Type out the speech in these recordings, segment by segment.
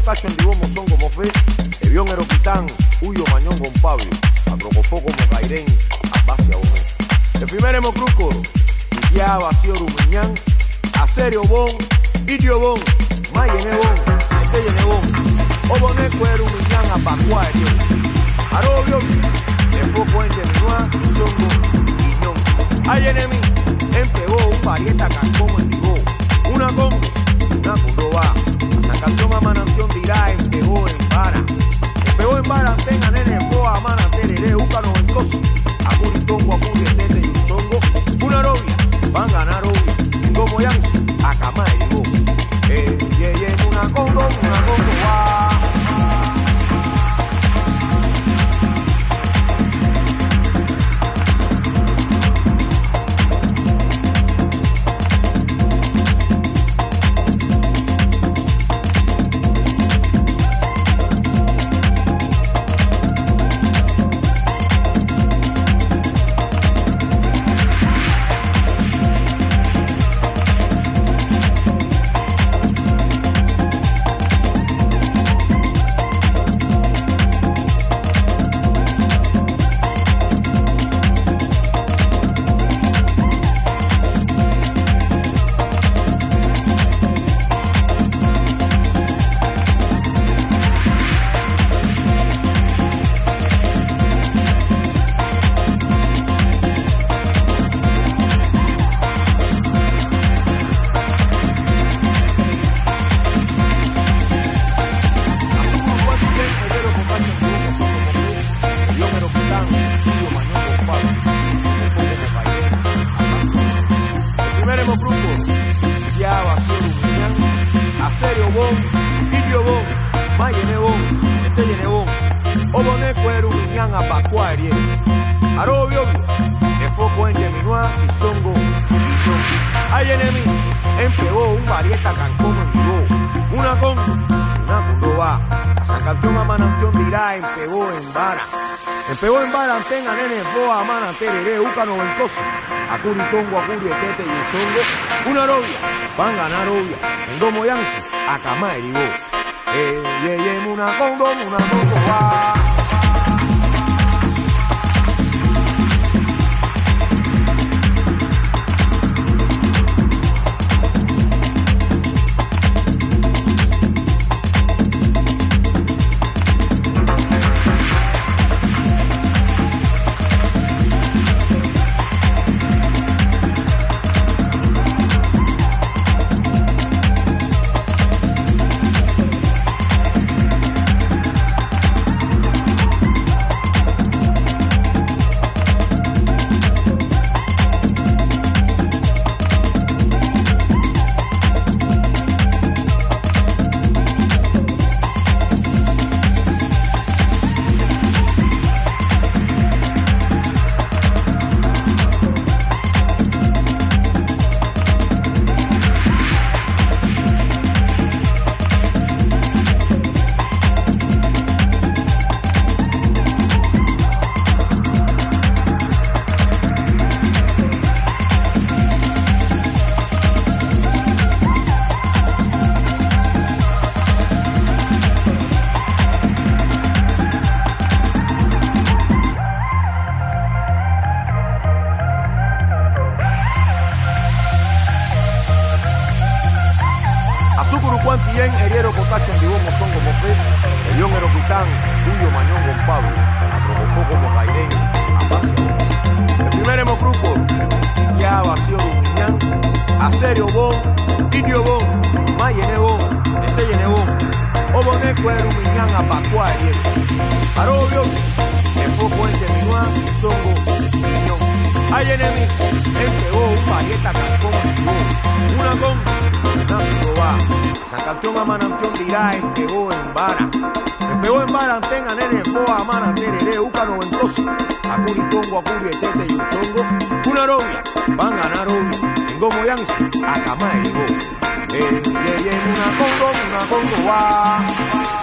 mutation the homo Akuri, Etete y Usongo, una novia, van a ganar novia, en Domo Yansu, Akama Eribo. Eh, ye, una congo, una congo, San Campeón a Manantión dirá, él pegó en vara. Él pegó en vara, tenga nene, boa, mana, tereré, uca noventoso. Acuri, tongo, acuri, etete y usongo. Una novia, van a ganar obvio. En Gomo Yansu, a Cama y Go. Eh, yeah, yeah, una congo, una congo, va.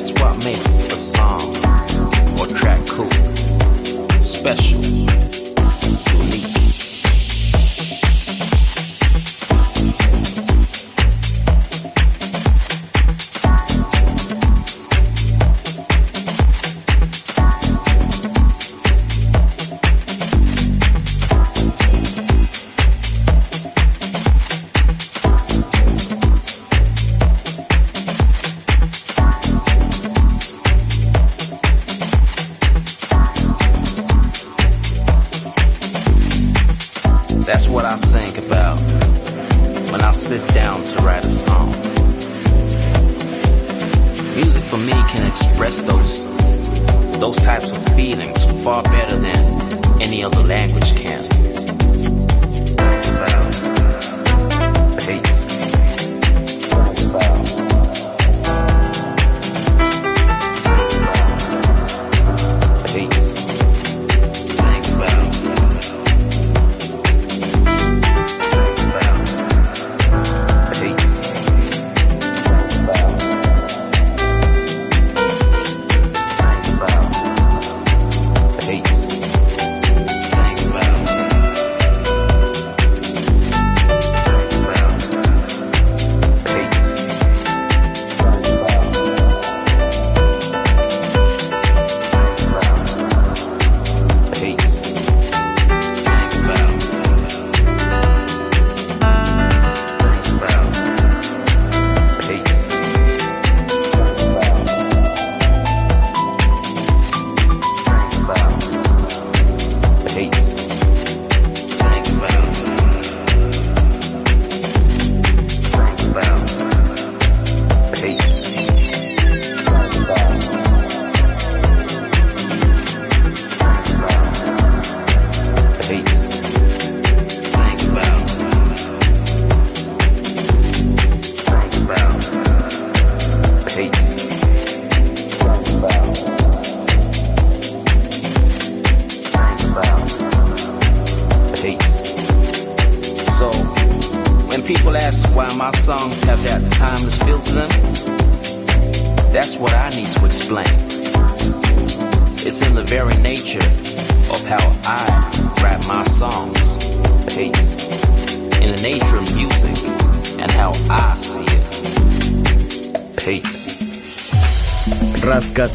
That's what makes a song or track cool, special.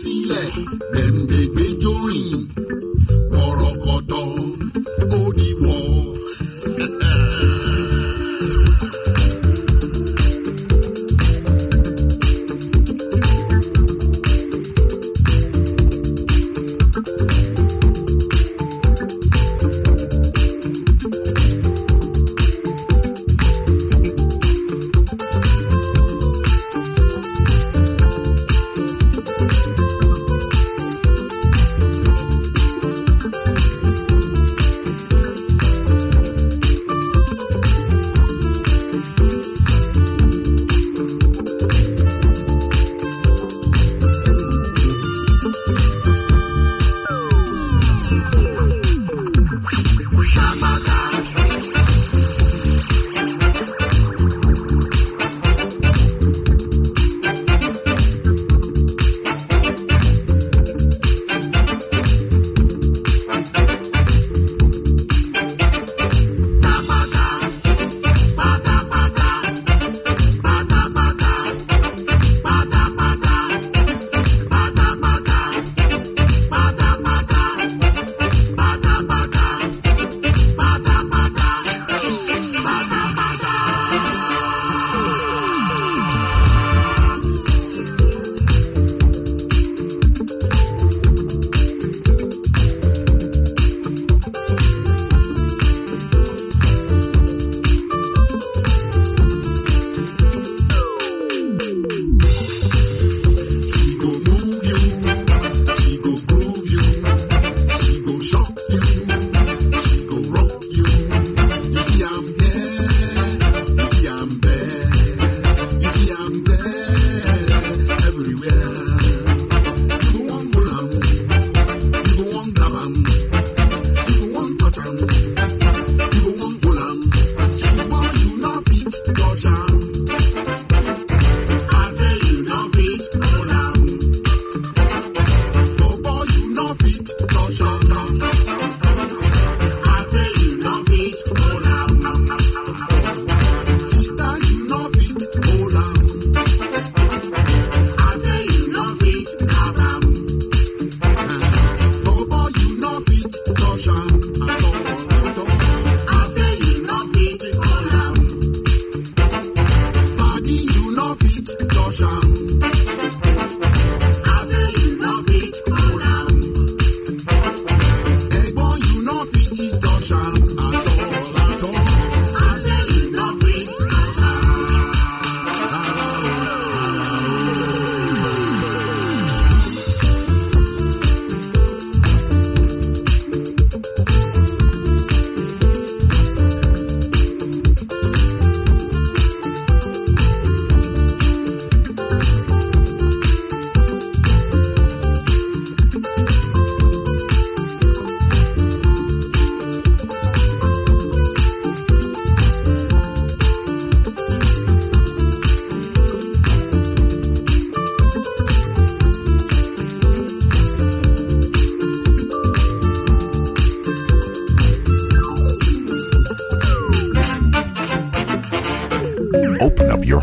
sílẹ̀. Bẹ́ẹ̀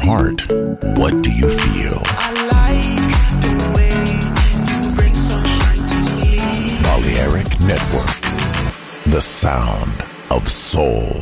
heart, what do you feel? Balearic Network, the sound of soul.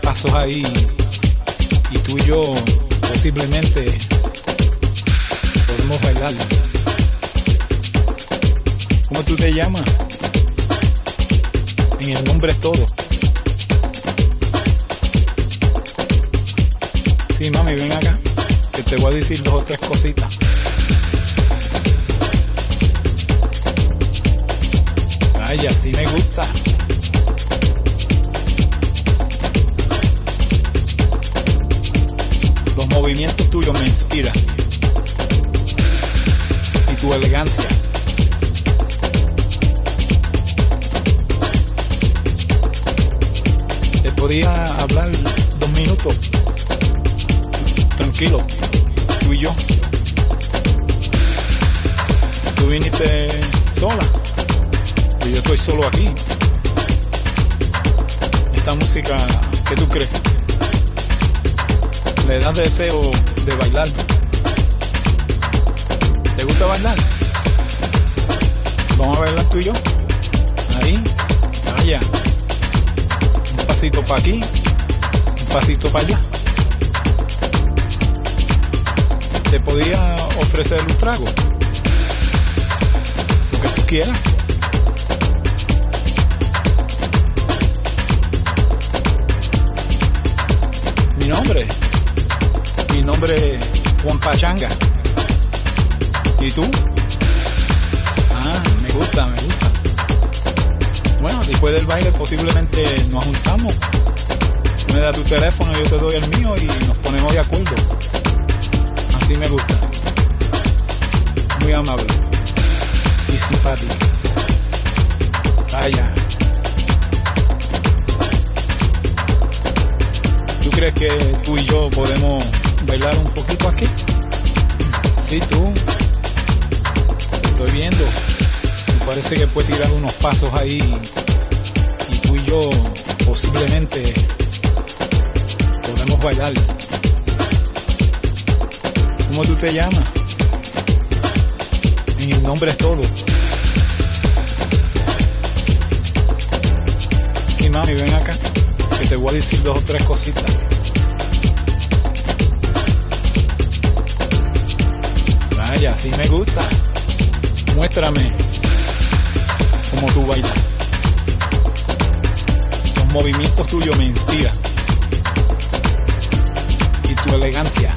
Pasos ahí y tú y yo posiblemente podemos bailar. ¿Cómo tú te llamas? En el nombre es todo. Sí, mami, ven acá, que te voy a decir dos o tres cositas. Ay, así me gusta. Los movimientos tuyos me inspiran. Y tu elegancia. Te podía hablar dos minutos. Tranquilo. Tú y yo. Tú viniste sola. Y yo estoy solo aquí. Esta música, ¿qué tú crees? Le das deseo de bailar. ¿Te gusta bailar? Vamos a bailar tú y yo. Ahí, allá. Un pasito para aquí, un pasito para allá. Te podía ofrecer un trago. Lo que tú quieras. Mi nombre mi nombre es Juan Pachanga. ¿Y tú? Ah, me gusta, me gusta. Bueno, después del baile posiblemente nos juntamos. me das tu teléfono, yo te doy el mío y nos ponemos de acuerdo. Así me gusta. Muy amable. Y simpático. Vaya. ¿Tú crees que tú y yo podemos bailar un poquito aquí? Sí, tú. Estoy viendo. Me parece que puedes tirar unos pasos ahí y tú y yo posiblemente podemos bailar. ¿Cómo tú te llamas? En el nombre es todo. Sí, mami, ven acá, que te voy a decir dos o tres cositas. Sí me gusta. Muéstrame cómo tú bailas. Los movimientos tuyos me inspiran. Y tu elegancia.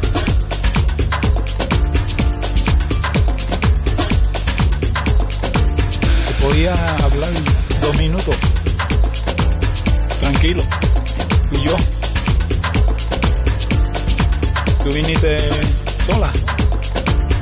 Te podía hablar dos minutos. Tranquilo. Tú y yo. Tú viniste sola.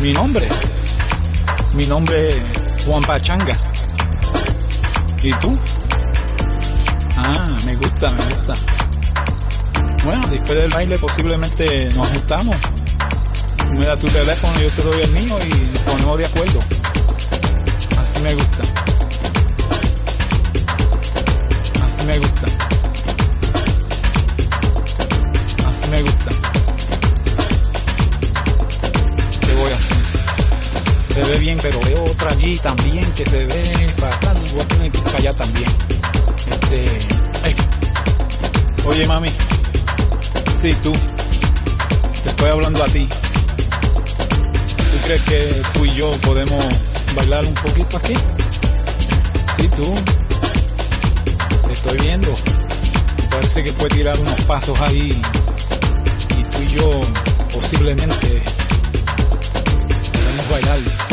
Mi nombre. Mi nombre es Juan Pachanga. ¿Y tú? Ah, me gusta, me gusta. Bueno, después del baile posiblemente nos juntamos. Tú me das tu teléfono, yo te doy el mío y nos ponemos de acuerdo. Así me gusta. Así me gusta. Así me gusta. Voy a hacer? Se ve bien, pero veo otra allí también que se ve fatal. Voy a tener que allá también. Este. Oye, mami. Sí, tú. Te estoy hablando a ti. ¿Tú crees que tú y yo podemos bailar un poquito aquí? Sí, tú. estoy viendo. Parece que puede tirar unos pasos ahí y tú y yo posiblemente podemos